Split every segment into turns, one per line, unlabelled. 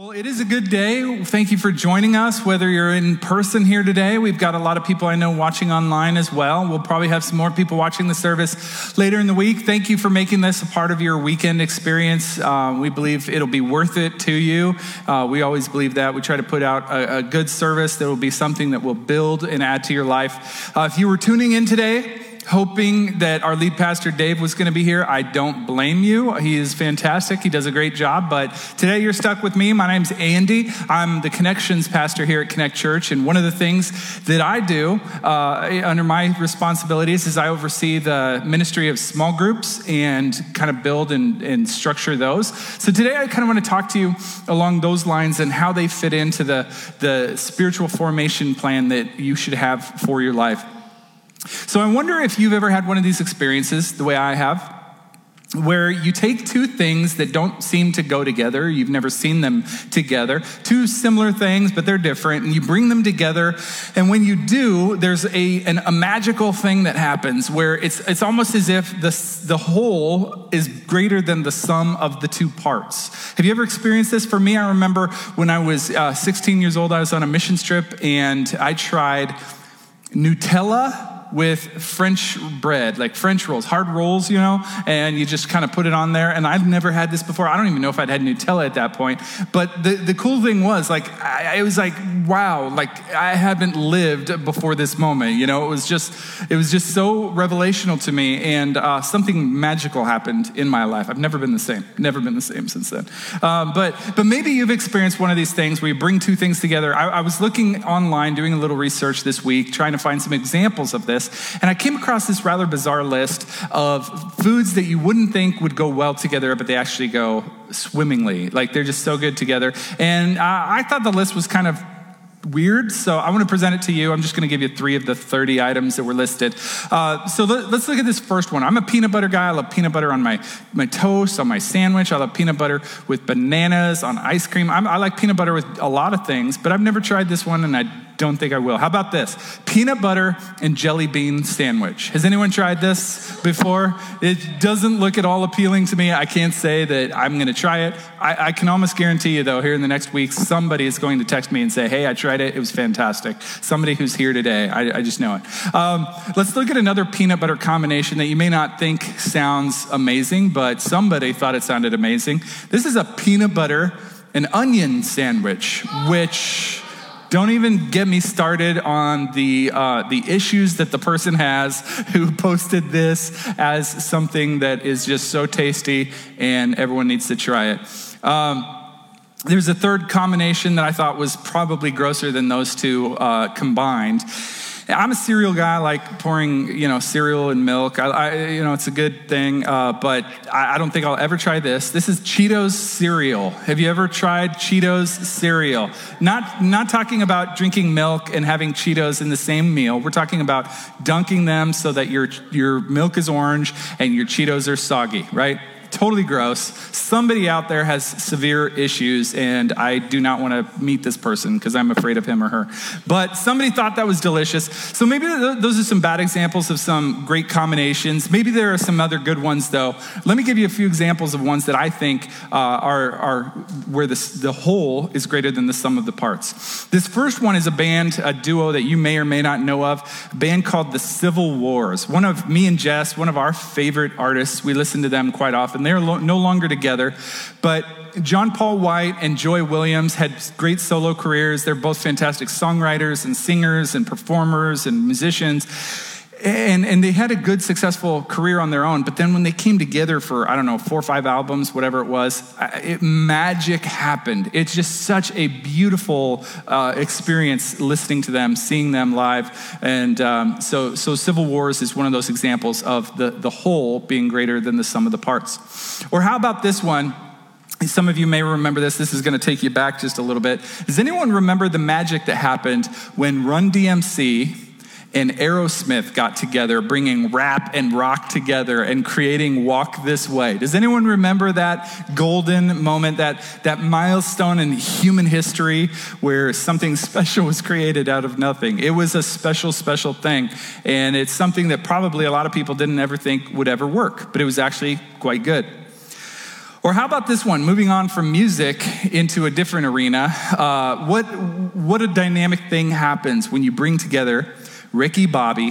Well, it is a good day. Thank you for joining us, whether you're in person here today. We've got a lot of people I know watching online as well. We'll probably have some more people watching the service later in the week. Thank you for making this a part of your weekend experience. Uh, we believe it'll be worth it to you. Uh, we always believe that. We try to put out a, a, good service that will be something that will build and add to your life. Uh, if you were tuning in today, hoping that our lead pastor Dave was going to be here. I don't blame you. He is fantastic. He does a great job. But today you're stuck with me. My name's Andy. I'm the connections pastor here at Connect Church. And one of the things that I do uh, under my responsibilities is I oversee the ministry of small groups and kind of build and, and structure those. So today I kind of want to talk to you along those lines and how they fit into the, the spiritual formation plan that you should have for your life. So I wonder if you've ever had one of these experiences, the way I have, where you take two things that don't seem to go together, you've never seen them together, two similar things, but they're different, and you bring them together. And when you do, there's a, an, a magical thing that happens where it's, it's almost as if the, the whole is greater than the sum of the two parts. Have you ever experienced this? For me, I remember when I was uh, 16 years old, I was on a mission trip and I tried Nutella with French bread, like French rolls, hard rolls, you know, and you just kind of put it on there. And I've never had this before. I don't even know if I'd had Nutella at that point. But the, the cool thing was, like, I, it was like, wow, like I haven't lived before this moment. You know, it was just, it was just so revelational to me. And uh, something magical happened in my life. I've never been the same, never been the same since then. Um, but, but maybe you've experienced one of these things where you bring two things together. I, I was looking online, doing a little research this week, trying to find some examples of this this. And I came across this rather bizarre list of foods that you wouldn't think would go well together, but they actually go swimmingly. Like they're just so good together. And uh, I thought the list was kind of weird, so I want to present it to you. I'm just going to give you three of the 30 items that were listed. Uh, so let, us look at this first one. I'm a peanut butter guy. I love peanut butter on my, my toast, on my sandwich. I love peanut butter with bananas, on ice cream. I'm, I like peanut butter with a lot of things, but I've never tried this one, and I don't think I will. How about this? Peanut butter and jelly bean sandwich. Has anyone tried this before? It doesn't look at all appealing to me. I can't say that I'm going to try it. I, I, can almost guarantee you, though, here in the next week, somebody is going to text me and say, hey, I tried it. It was fantastic. Somebody who's here today. I, I just know it. Um, let's look at another peanut butter combination that you may not think sounds amazing, but somebody thought it sounded amazing. This is a peanut butter and onion sandwich, which don't even get me started on the, uh, the issues that the person has who posted this as something that is just so tasty and everyone needs to try it. Um, there's a third combination that I thought was probably grosser than those two uh, combined. I'm a cereal guy, like pouring, you know, cereal and milk. I, I you know, it's a good thing, uh, but I, I, don't think I'll ever try this. This is Cheetos cereal. Have you ever tried Cheetos cereal? Not, not talking about drinking milk and having Cheetos in the same meal. We're talking about dunking them so that your, your milk is orange and your Cheetos are soggy, right? Totally gross. Somebody out there has severe issues, and I do not want to meet this person because I'm afraid of him or her. But somebody thought that was delicious. So maybe those are some bad examples of some great combinations. Maybe there are some other good ones, though. Let me give you a few examples of ones that I think uh, are, are where this, the whole is greater than the sum of the parts. This first one is a band, a duo that you may or may not know of, a band called the Civil Wars. One of me and Jess, one of our favorite artists, we listen to them quite often and they're lo- no longer together. But John Paul White and Joy Williams had great solo careers. They're both fantastic songwriters and singers and performers and musicians. And, and they had a good, successful career on their own. But then when they came together for, I don't know, four or five albums, whatever it was, it, magic happened. It's just such a beautiful uh, experience listening to them, seeing them live. And um, so, so Civil Wars is one of those examples of the, the whole being greater than the sum of the parts. Or how about this one? Some of you may remember this. This is going to take you back just a little bit. Does anyone remember the magic that happened when Run DMC and Aerosmith got together, bringing rap and rock together and creating Walk This Way. Does anyone remember that golden moment, that, that milestone in human history where something special was created out of nothing? It was a special, special thing. And it's something that probably a lot of people didn't ever think would ever work, but it was actually quite good. Or how about this one? Moving on from music into a different arena. Uh, what, what a dynamic thing happens when you bring together Ricky Bobby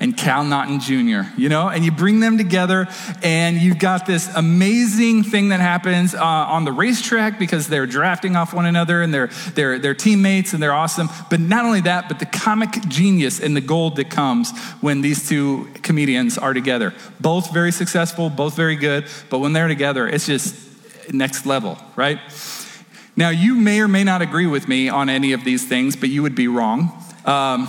and Cal Naughton Jr., you know, and you bring them together and you've got this amazing thing that happens uh, on the racetrack because they're drafting off one another and they're, they're, they're teammates and they're awesome. But not only that, but the comic genius and the gold that comes when these two comedians are together. Both very successful, both very good, but when they're together, it's just next level, right? Now, you may or may not agree with me on any of these things, but you would be wrong. Um,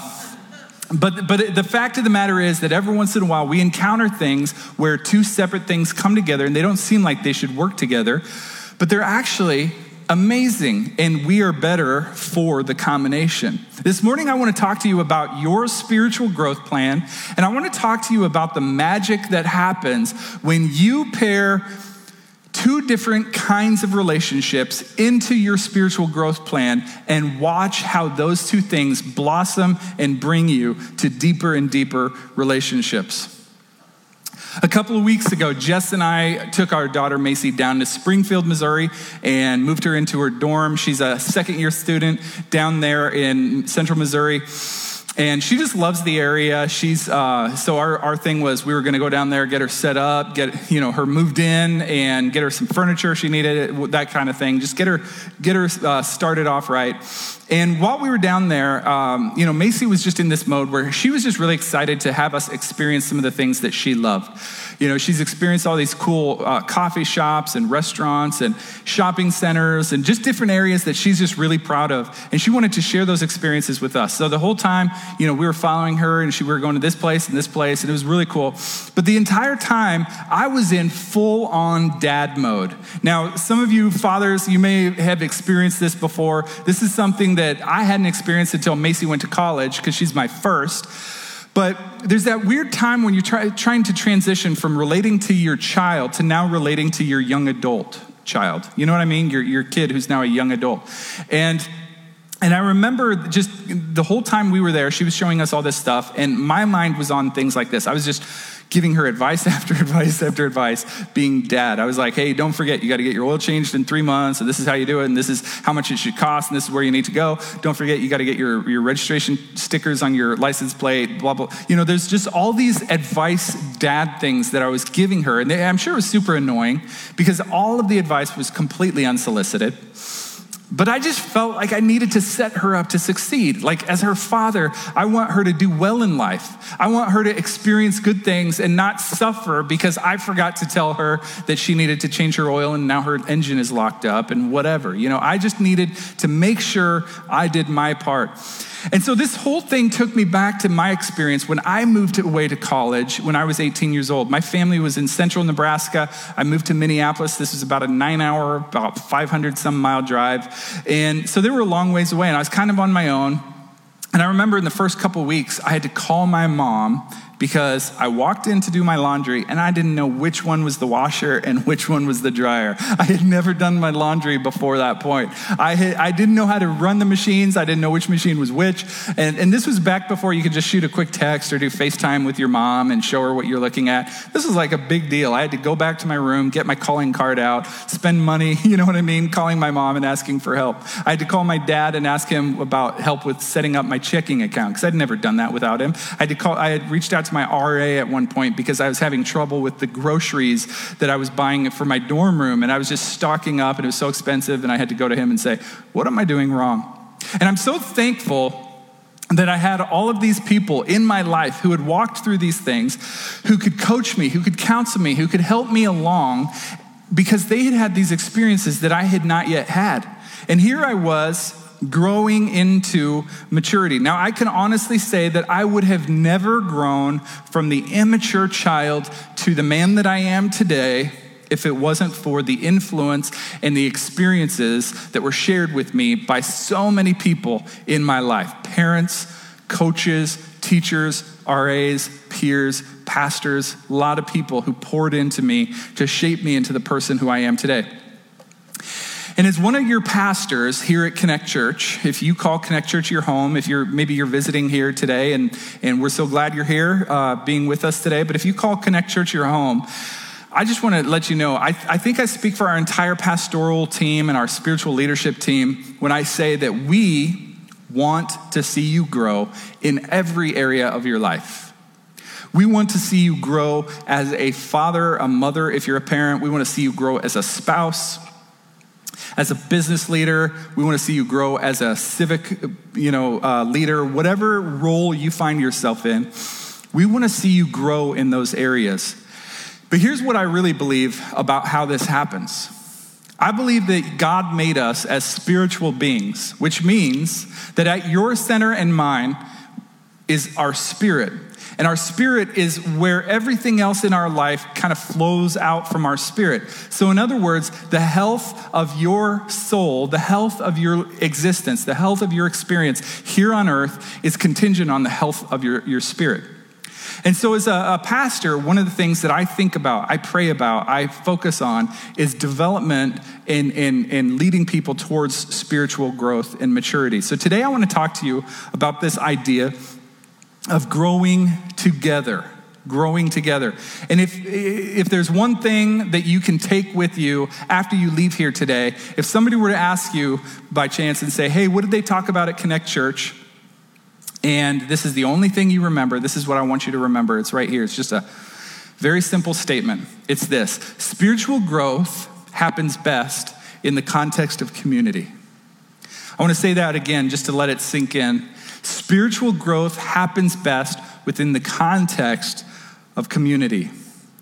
but, but the fact of the matter is that every once in a while we encounter things where two separate things come together and they don't seem like they should work together, but they're actually amazing and we are better for the combination. This morning, I want to talk to you about your spiritual growth plan, and I want to talk to you about the magic that happens when you pair two different kinds of relationships into your spiritual growth plan and watch how those two things blossom and bring you to deeper and deeper relationships. A couple of weeks ago, Jess and I took our daughter Macy down to Springfield, Missouri, and moved her into her dorm. She's a second year student down there in central Missouri and she just loves the area she's uh, so our, our thing was we were going to go down there get her set up get you know her moved in and get her some furniture she needed that kind of thing just get her get her uh, started off right and while we were down there um, you know macy was just in this mode where she was just really excited to have us experience some of the things that she loved you know, she's experienced all these cool uh, coffee shops and restaurants and shopping centers and just different areas that she's just really proud of. And she wanted to share those experiences with us. So the whole time, you know, we were following her and she, we were going to this place and this place, and it was really cool. But the entire time, I was in full on dad mode. Now, some of you fathers, you may have experienced this before. This is something that I hadn't experienced until Macy went to college because she's my first. But there's that weird time when you're try, trying to transition from relating to your child to now relating to your young adult child. You know what I mean? Your, your kid who's now a young adult. And and I remember just the whole time we were there, she was showing us all this stuff, and my mind was on things like this. I was just giving her advice after advice after advice, being dad. I was like, hey, don't forget, you got to get your oil changed in three months, and this is how you do it, and this is how much it should cost, and this is where you need to go. Don't forget, you got to get your, your registration stickers on your license plate, blah, blah. You know, there's just all these advice dad things that I was giving her, and they, I'm sure it was super annoying because all of the advice was completely unsolicited. But I just felt like I needed to set her up to succeed. Like, as her father, I want her to do well in life. I want her to experience good things and not suffer because I forgot to tell her that she needed to change her oil and now her engine is locked up and whatever. You know, I just needed to make sure I did my part. And so this whole thing took me back to my experience when I moved away to college when I was 18 years old. My family was in central Nebraska. I moved to Minneapolis. This was about a nine hour, about 500 some mile drive. And so they were a long ways away, and I was kind of on my own. And I remember in the first couple weeks, I had to call my mom because I walked in to do my laundry and I didn't know which one was the washer and which one was the dryer. I had never done my laundry before that point. I, had, I didn't know how to run the machines, I didn't know which machine was which. And, and this was back before you could just shoot a quick text or do FaceTime with your mom and show her what you're looking at. This was like a big deal. I had to go back to my room, get my calling card out, spend money, you know what I mean, calling my mom and asking for help. I had to call my dad and ask him about help with setting up my checking account because I'd never done that without him. I had to call, I had reached out to my RA at one point because I was having trouble with the groceries that I was buying for my dorm room. And I was just stocking up and it was so expensive. And I had to go to him and say, What am I doing wrong? And I'm so thankful that I had all of these people in my life who had walked through these things, who could coach me, who could counsel me, who could help me along because they had had these experiences that I had not yet had. And here I was growing into maturity. Now, I can honestly say that I would have never grown from the immature child to the man that I am today if it wasn't for the influence and the experiences that were shared with me by so many people in my life parents, coaches, teachers, RAs, peers, pastors, a lot of people who poured into me to shape me into the person who I am today. And as one of your pastors here at Connect Church, if you call Connect Church your home, if you're maybe you're visiting here today, and, and we're so glad you're here uh, being with us today, but if you call Connect Church your home, I just want to let you know, I, I think I speak for our entire pastoral team and our spiritual leadership team when I say that we want to see you grow in every area of your life. We want to see you grow as a father, a mother, if you're a parent. We want to see you grow as a spouse, as a business leader. We want to see you grow as a civic, you know, uh, leader, whatever role you find yourself in. We want to see you grow in those areas. But here's what I really believe about how this happens. I believe that God made us as spiritual beings, which means that at your center and mine is our spirit. And our spirit is where everything else in our life kind of flows out from our spirit. So, in other words, the health of your soul, the health of your existence, the health of your experience here on earth is contingent on the health of your, your spirit. And so, as a, a, pastor, one of the things that I think about, I pray about, I focus on is development in, in, in leading people towards spiritual growth and maturity. So, today I want to talk to you about this idea of growing together growing together. And if if there's one thing that you can take with you after you leave here today, if somebody were to ask you by chance and say, "Hey, what did they talk about at Connect Church?" And this is the only thing you remember. This is what I want you to remember. It's right here. It's just a very simple statement. It's this spiritual growth happens best in the context of community. I want to say that again just to let it sink in. Spiritual growth happens best within the context of community.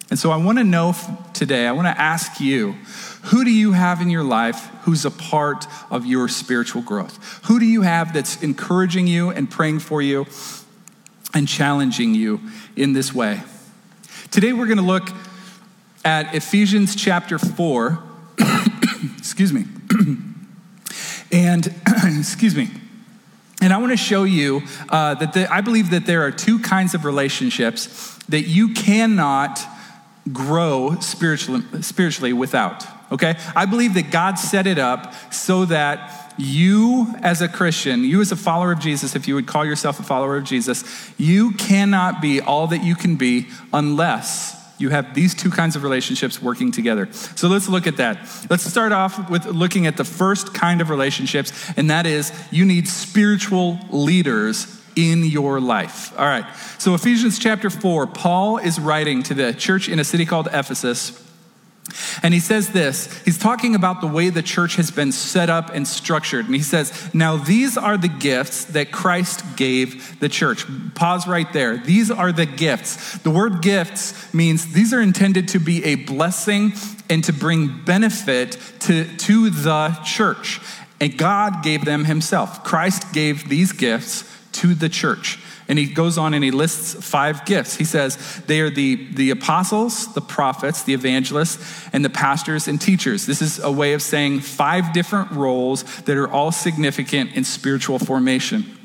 And so I want to know today, I want to ask you, who do you have in your life who's a part of your spiritual growth? Who do you have that's encouraging you and praying for you and challenging you in this way? Today we're going to look at Ephesians chapter 4. excuse me. and, excuse me. And I want to show you uh, that the, I believe that there are two kinds of relationships that you cannot grow spiritually, spiritually without. Okay? I believe that God set it up so that you, as a Christian, you as a follower of Jesus, if you would call yourself a follower of Jesus, you cannot be all that you can be unless you have these two kinds of relationships working together. So let's look at that. Let's start off with looking at the first kind of relationships, and that is you need spiritual leaders in your life. All right. So, Ephesians chapter 4, Paul is writing to the church in a city called Ephesus. And he says this he's talking about the way the church has been set up and structured. And he says, Now these are the gifts that Christ gave the church. Pause right there. These are the gifts. The word gifts means these are intended to be a blessing and to bring benefit to, to the church. And God gave them himself. Christ gave these gifts to the church. And he goes on and he lists five gifts. He says they are the, the apostles, the prophets, the evangelists, and the pastors and teachers. This is a way of saying five different roles that are all significant in spiritual formation.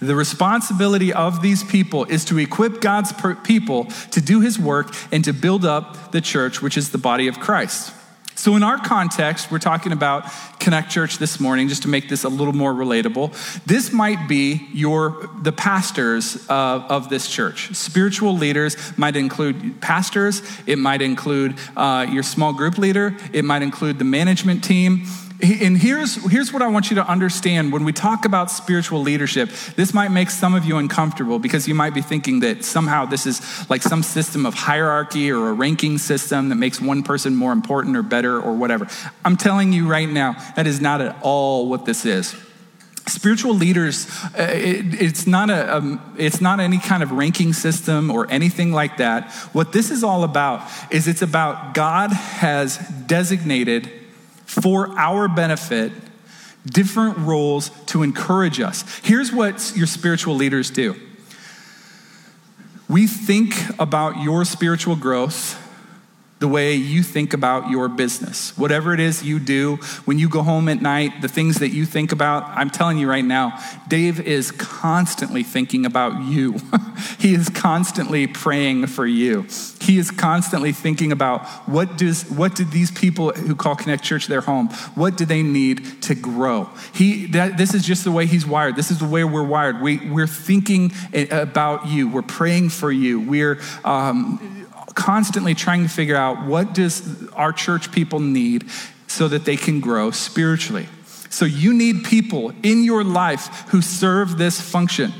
The responsibility of these people is to equip God's people to do his work and to build up the church, which is the body of Christ. So, in our context, we're talking about Connect Church this morning, just to make this a little more relatable. This might be your the pastors of, of this church. Spiritual leaders might include pastors. It might include uh, your small group leader. It might include the management team. And here's, here's what I want you to understand when we talk about spiritual leadership. This might make some of you uncomfortable because you might be thinking that somehow this is like some system of hierarchy or a ranking system that makes one person more important or better or whatever. I'm telling you right now, that is not at all what this is. Spiritual leaders, uh, it, it's, not a, um, it's not any kind of ranking system or anything like that. What this is all about is it's about God has designated for our benefit different roles to encourage us. Here's what your spiritual leaders do we think about your spiritual growth the way you think about your business. Whatever it is you do, when you go home at night, the things that you think about, I'm telling you right now, Dave is constantly thinking about you. he is constantly praying for you. He is constantly thinking about what does what did these people who call Connect Church their home, what do they need to grow? He that, this is just the way he's wired. This is the way we're wired. We, we're thinking about you. We're praying for you. We're um, constantly trying to figure out what does our church people need so that they can grow spiritually. So you need people in your life who serve this function.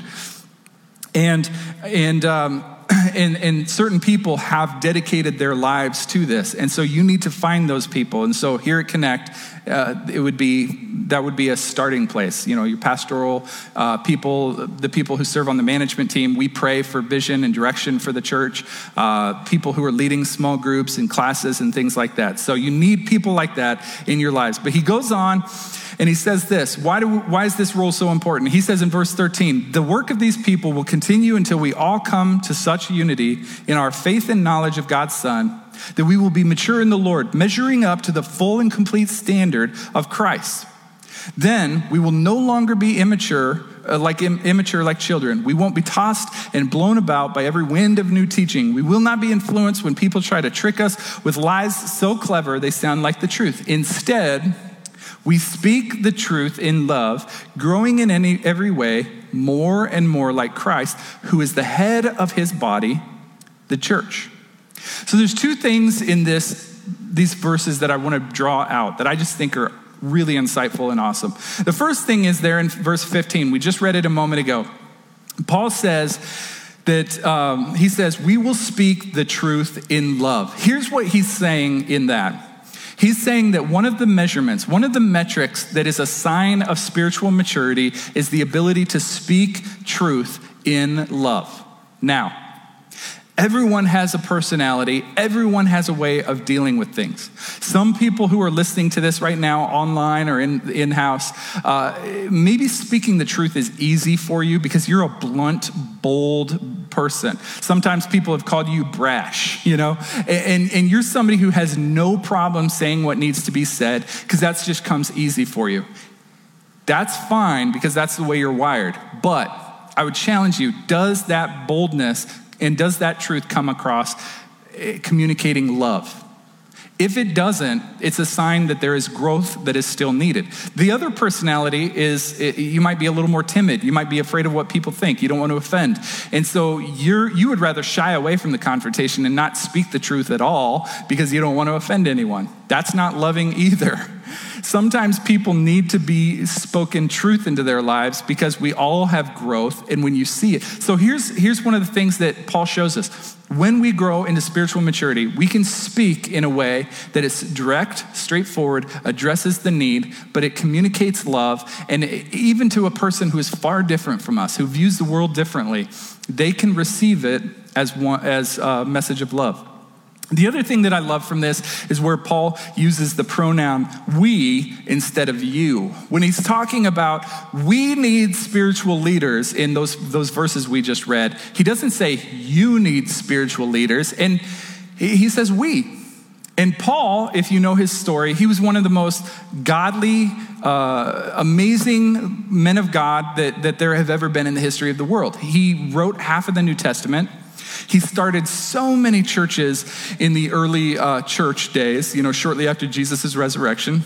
And, and, um, and, and certain people have dedicated their lives to this. And so you need to find those people. And so here at Connect, uh, it would be that would be a starting place. You know, your pastoral uh, people, the people who serve on the management team, we pray for vision and direction for the church. Uh, people who are leading small groups and classes and things like that. So you need people like that in your lives. But he goes on and he says this why, do, why is this role so important? He says in verse 13, the work of these people will continue until we all come to such unity in our faith and knowledge of God's Son that we will be mature in the Lord, measuring up to the full and complete standard of Christ. Then we will no longer be immature, uh, like Im- immature like children. We won't be tossed and blown about by every wind of new teaching. We will not be influenced when people try to trick us with lies so clever they sound like the truth. Instead, we speak the truth in love, growing in any, every way more and more like Christ, who is the head of his body, the church. So there's two things in this, these verses that I want to draw out that I just think are really insightful and awesome. The first thing is there in verse 15. We just read it a moment ago. Paul says, that um, he says, We will speak the truth in love. Here's what he's saying in that He's saying that one of the measurements, one of the metrics that is a sign of spiritual maturity is the ability to speak truth in love. Now, Everyone has a personality. Everyone has a way of dealing with things. Some people who are listening to this right now online or in, in-house, uh, maybe speaking the truth is easy for you because you're a blunt, bold person. Sometimes people have called you brash, you know, and, and you're somebody who has no problem saying what needs to be said because that just comes easy for you. That's fine because that's the way you're wired. But I would challenge you, does that boldness and does that truth come across eh, communicating love? If it doesn't, it's a sign that there is growth that is still needed. The other personality is eh, you might be a little more timid. You might be afraid of what people think. You don't want to offend. And so you're, you would rather shy away from the confrontation and not speak the truth at all because you don't want to offend anyone. That's not loving either. Sometimes people need to be spoken truth into their lives because we all have growth and when you see it. So here's, here's one of the things that Paul shows us. When we grow into spiritual maturity, we can speak in a way that is direct, straightforward, addresses the need, but it communicates love. And even to a person who is far different from us, who views the world differently, they can receive it as, one, as a message of love. The other thing that I love from this is where Paul uses the pronoun we instead of you. When he's talking about we need spiritual leaders in those, those verses we just read, he doesn't say you need spiritual leaders, and he says we. And Paul, if you know his story, he was one of the most godly, uh, amazing men of God that, that there have ever been in the history of the world. He wrote half of the New Testament. He started so many churches in the early uh, church days, you know, shortly after Jesus' resurrection.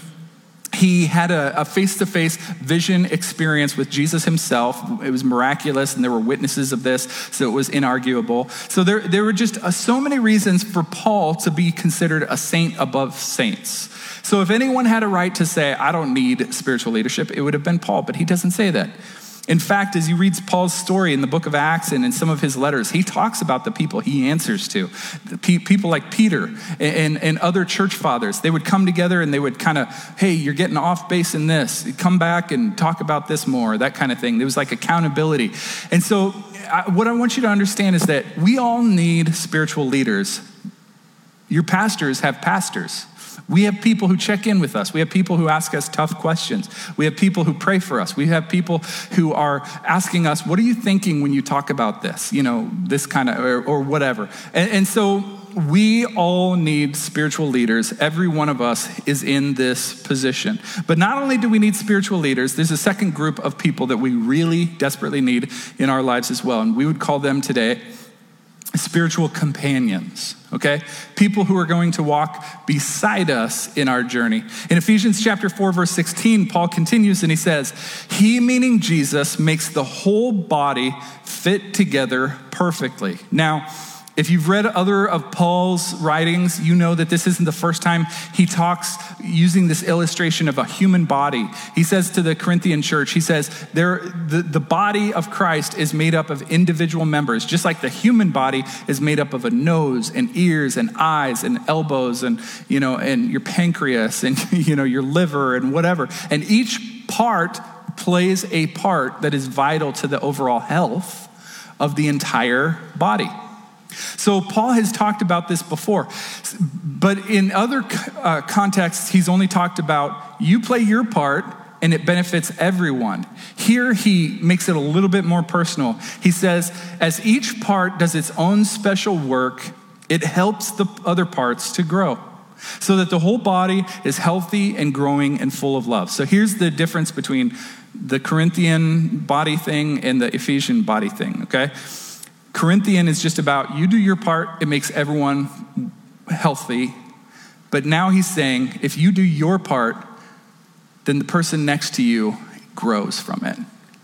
He had a face to face vision experience with Jesus himself. It was miraculous, and there were witnesses of this, so it was inarguable. So there, there were just uh, so many reasons for Paul to be considered a saint above saints. So if anyone had a right to say, I don't need spiritual leadership, it would have been Paul, but he doesn't say that. In fact, as you read Paul's story in the book of Acts and in some of his letters, he talks about the people he answers to. People like Peter and, and, and other church fathers. They would come together and they would kind of, hey, you're getting off base in this. Come back and talk about this more, that kind of thing. There was like accountability. And so, I, what I want you to understand is that we all need spiritual leaders. Your pastors have pastors. We have people who check in with us. We have people who ask us tough questions. We have people who pray for us. We have people who are asking us, What are you thinking when you talk about this? You know, this kind of, or, or whatever. And, and so we all need spiritual leaders. Every one of us is in this position. But not only do we need spiritual leaders, there's a second group of people that we really desperately need in our lives as well. And we would call them today spiritual companions, okay? People who are going to walk beside us in our journey. In Ephesians chapter 4 verse 16, Paul continues and he says, "He meaning Jesus makes the whole body fit together perfectly." Now, If you've read other of Paul's writings, you know that this isn't the first time he talks using this illustration of a human body. He says to the Corinthian church, he says, the, the body of Christ is made up of individual members, just like the human body is made up of a nose and ears and eyes and elbows and, you know, and your pancreas and, you know, your liver and whatever. And each part plays a part that is vital to the overall health of the entire body. So, Paul has talked about this before, but in other uh, contexts, he's only talked about you play your part and it benefits everyone. Here, he makes it a little bit more personal. He says, as each part does its own special work, it helps the other parts to grow so that the whole body is healthy and growing and full of love. So, here's the difference between the Corinthian body thing and the Ephesian body thing, okay? Corinthian is just about you do your part, it makes everyone healthy. But now he's saying if you do your part, then the person next to you grows from it.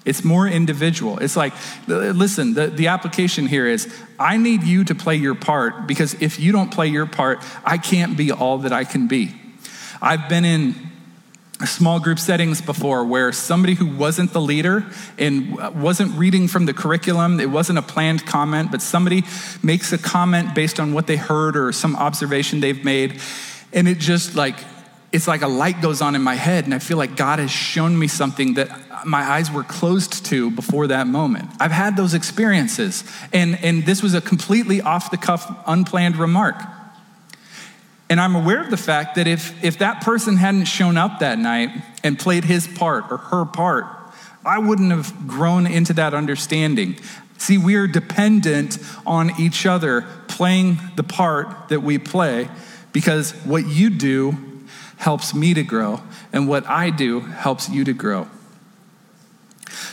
It's more individual. It's like, listen, the, the application here is I need you to play your part because if you don't play your part, I can't be all that I can be. I've been in small group settings before where somebody who wasn't the leader and wasn't reading from the curriculum, it wasn't a planned comment, but somebody makes a comment based on what they heard or some observation they've made. And it just like, it's like a light goes on in my head, and I feel like God has shown me something that my eyes were closed to before that moment. I've had those experiences, and, and this was a completely off the cuff, unplanned remark. And I'm aware of the fact that if, if that person hadn't shown up that night and played his part or her part, I wouldn't have grown into that understanding. See, we are dependent on each other playing the part that we play because what you do helps me to grow, and what I do helps you to grow.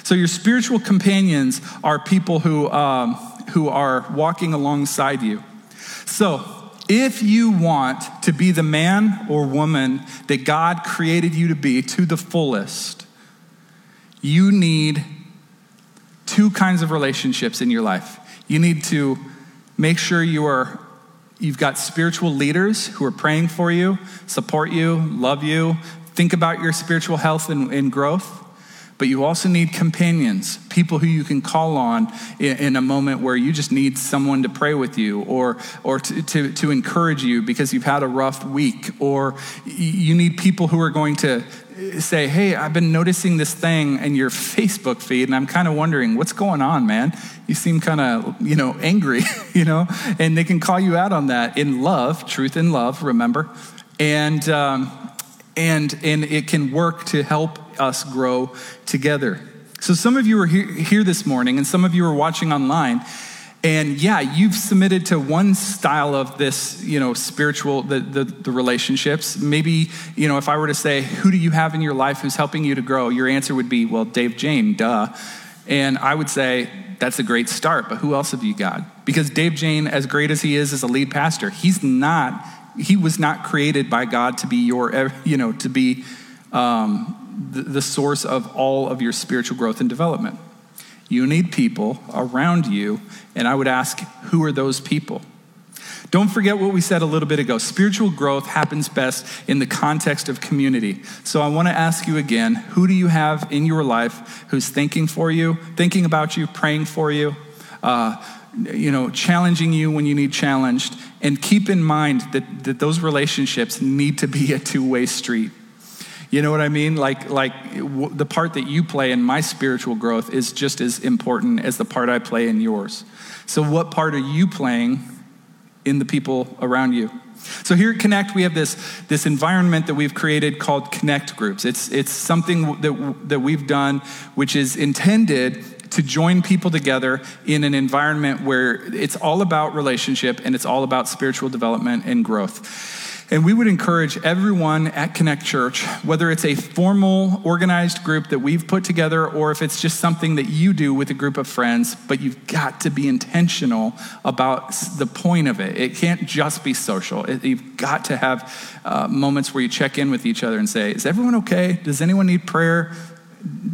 So, your spiritual companions are people who, um, who are walking alongside you. So, if you want to be the man or woman that God created you to be to the fullest, you need two kinds of relationships in your life. You need to make sure you are you've got spiritual leaders who are praying for you, support you, love you, think about your spiritual health and, and growth but you also need companions, people who you can call on in, in, a moment where you just need someone to pray with you or, or to, to, to encourage you because you've had a rough week. Or you need people who are going to say, Hey, I've been noticing this thing in your Facebook feed, and I'm kind of wondering what's going on, man. You seem kind of, you know, angry, you know, and they can call you out on that in love, truth in love, remember. And, um, and, and it can work to help us grow together. So, some of you are here, this morning, and some of you are watching online. And yeah, you've submitted to one style of this, you know, spiritual, the, the, the, relationships. Maybe, you know, if I were to say, who do you have in your life who's helping you to grow? Your answer would be, well, Dave Jane, duh. And I would say, that's a great start, but who else have you got? Because Dave Jane, as great as he is as a lead pastor, he's not, he was not created by God to be your, you know, to be um, the, the source of all of your spiritual growth and development. You need people around you, and I would ask, who are those people? Don't forget what we said a little bit ago. Spiritual growth happens best in the context of community. So I want to ask you again who do you have in your life who's thinking for you, thinking about you, praying for you, uh, you know, challenging you when you need challenged? And keep in mind that, that those relationships need to be a two way street. You know what I mean? Like, like the part that you play in my spiritual growth is just as important as the part I play in yours. So, what part are you playing in the people around you? So here at Connect, we have this, this environment that we've created called Connect Groups. It's, it's something that, that we've done which is intended to join people together in an environment where it's all about relationship and it's all about spiritual development and growth. And we would encourage everyone at Connect Church, whether it's a formal, organized group that we've put together or if it's just something that you do with a group of friends, but you've got to be intentional about the point of it. It can't just be social. It, you've got to have uh, moments where you check in with each other and say, Is everyone okay? Does anyone need prayer?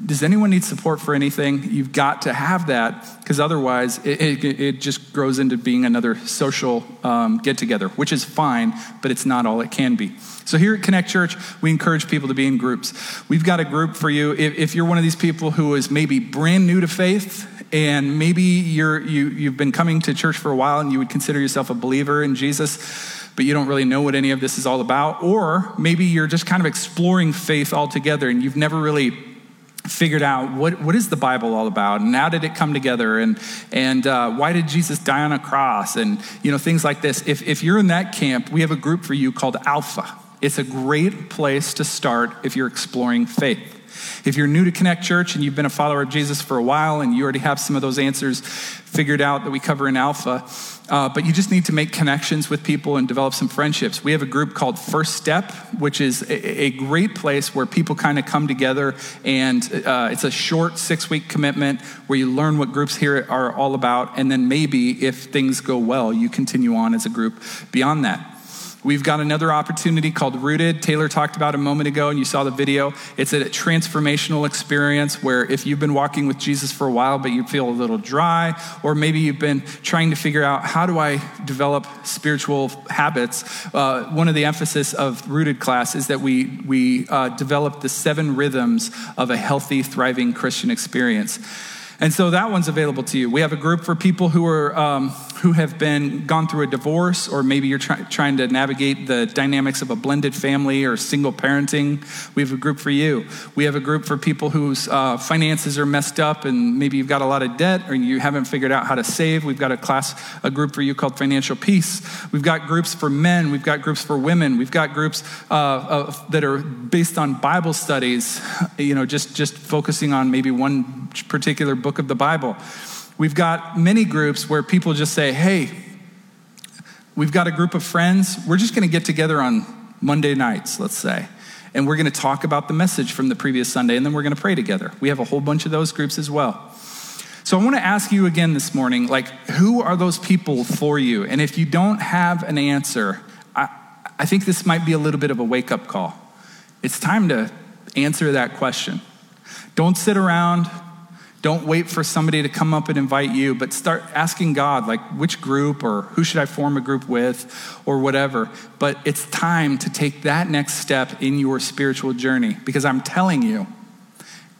Does anyone need support for anything? You've got to have that because otherwise it, it, it, just grows into being another social um, get together, which is fine, but it's not all it can be. So here at Connect Church, we encourage people to be in groups. We've got a group for you. If, if you're one of these people who is maybe brand new to faith, and maybe you're, you, you've been coming to church for a while and you would consider yourself a believer in Jesus, but you don't really know what any of this is all about. Or maybe you're just kind of exploring faith altogether and you've never really figured out what, what is the bible all about and how did it come together and, and uh, why did jesus die on a cross and you know things like this. If, if you're in that camp we have a group for you called alpha. It's a great place to start if you're exploring faith if you're new to Connect Church and you've been a follower of Jesus for a while and you already have some of those answers figured out that we cover in Alpha, uh, but you just need to make connections with people and develop some friendships. We have a group called First Step, which is a, a great place where people kind of come together, and uh, it's a short six week commitment where you learn what groups here are all about, and then maybe if things go well, you continue on as a group beyond that. We've got another opportunity called Rooted. Taylor talked about a moment ago, and you saw the video. It's a transformational experience where if you've been walking with Jesus for a while, but you feel a little dry, or maybe you've been trying to figure out how do I develop spiritual habits, uh, one of the emphasis of Rooted class is that we, we uh, develop the seven rhythms of a healthy, thriving Christian experience. And so that one's available to you. We have a group for people who are um, who have been gone through a divorce, or maybe you're try, trying to navigate the dynamics of a blended family or single parenting. We have a group for you. We have a group for people whose uh, finances are messed up, and maybe you've got a lot of debt, or you haven't figured out how to save. We've got a class, a group for you called Financial Peace. We've got groups for men. We've got groups for women. We've got groups uh, that are based on Bible studies. You know, just just focusing on maybe one particular book of the Bible. We've got many groups where people just say, hey, we've got a group of friends. We're just going to get together on Monday nights, let's say. And we're going to talk about the message from the previous Sunday, and then we're going to pray together. We have a whole bunch of those groups as well. So I want to ask you again this morning like, who are those people for you? And if you don't have an answer, I, I think this might be a little bit of a wake up call. It's time to answer that question. Don't sit around don't wait for somebody to come up and invite you, but start asking God, like, which group or who should I form a group with or whatever. But it's time to take that next step in your spiritual journey because I'm telling you,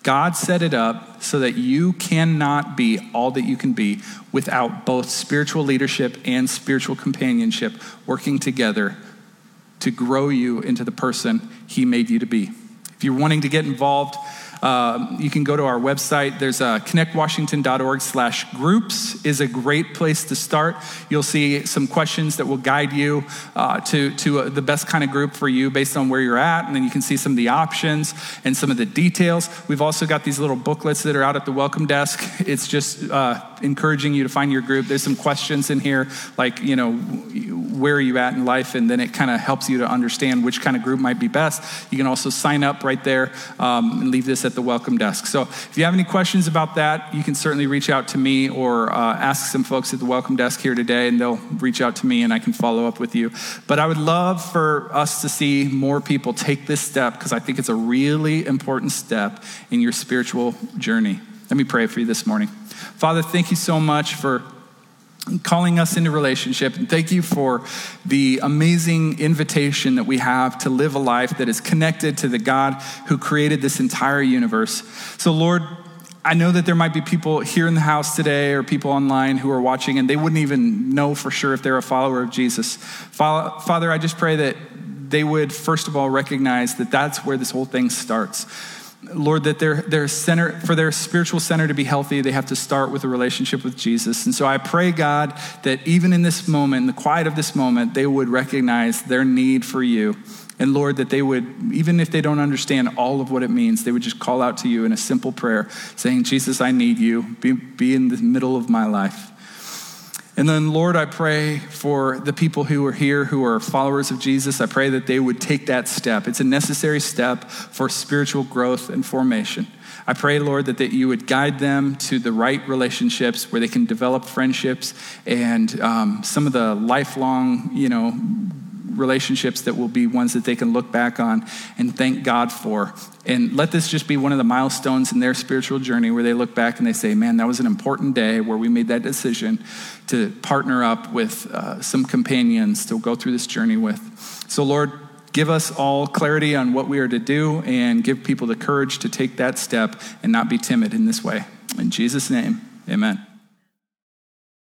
God set it up so that you cannot be all that you can be without both spiritual leadership and spiritual companionship working together to grow you into the person He made you to be. If you're wanting to get involved, uh, you can go to our website. There's a connectwashington.org slash groups is a great place to start. You'll see some questions that will guide you uh, to, to uh, the best kind of group for you based on where you're at. And then you can see some of the options and some of the details. We've also got these little booklets that are out at the welcome desk. It's just uh, encouraging you to find your group. There's some questions in here like, you know, where are you at in life? And then it kind of helps you to understand which kind of group might be best. You can also sign up right there um, and leave this at the welcome desk. So if you have any questions about that, you can certainly reach out to me or uh, ask some folks at the welcome desk here today, and they'll reach out to me and I can follow up with you. But I would love for us to see more people take this step because I think it's a really important step in your spiritual journey. Let me pray for you this morning. Father, thank you so much for calling us into relationship. And thank you for the amazing invitation that we have to live a life that is connected to the God who created this entire universe. So, Lord, I know that there might be people here in the house today or people online who are watching and they wouldn't even know for sure if they're a follower of Jesus. Father, I just pray that they would, first of all, recognize that that's where this whole thing starts Lord, that their, their center, for their spiritual center to be healthy, they have to start with a relationship with Jesus. And so I pray, God, that even in this moment, in the quiet of this moment, they would recognize their need for you. And Lord, that they would, even if they don't understand all of what it means, they would just call out to you in a simple prayer, saying, Jesus, I need you. Be, be in the middle of my life. And then, Lord, I pray for the people who are here who are followers of Jesus. I pray that they would take that step. It's a necessary step for spiritual growth and formation. I pray, Lord, that, that you would guide them to the right relationships where they can develop friendships and um, some of the lifelong, you know, relationships that will be ones that they can look back on and thank God for. And let this just be one of the milestones in their spiritual journey where they look back and they say, man, that was an important day where we made that decision to partner up with uh, some companions to go through this journey with. So, Lord, give us all clarity on what we are to do and give people the courage to take that step and not be timid in this way. In Jesus' name, amen.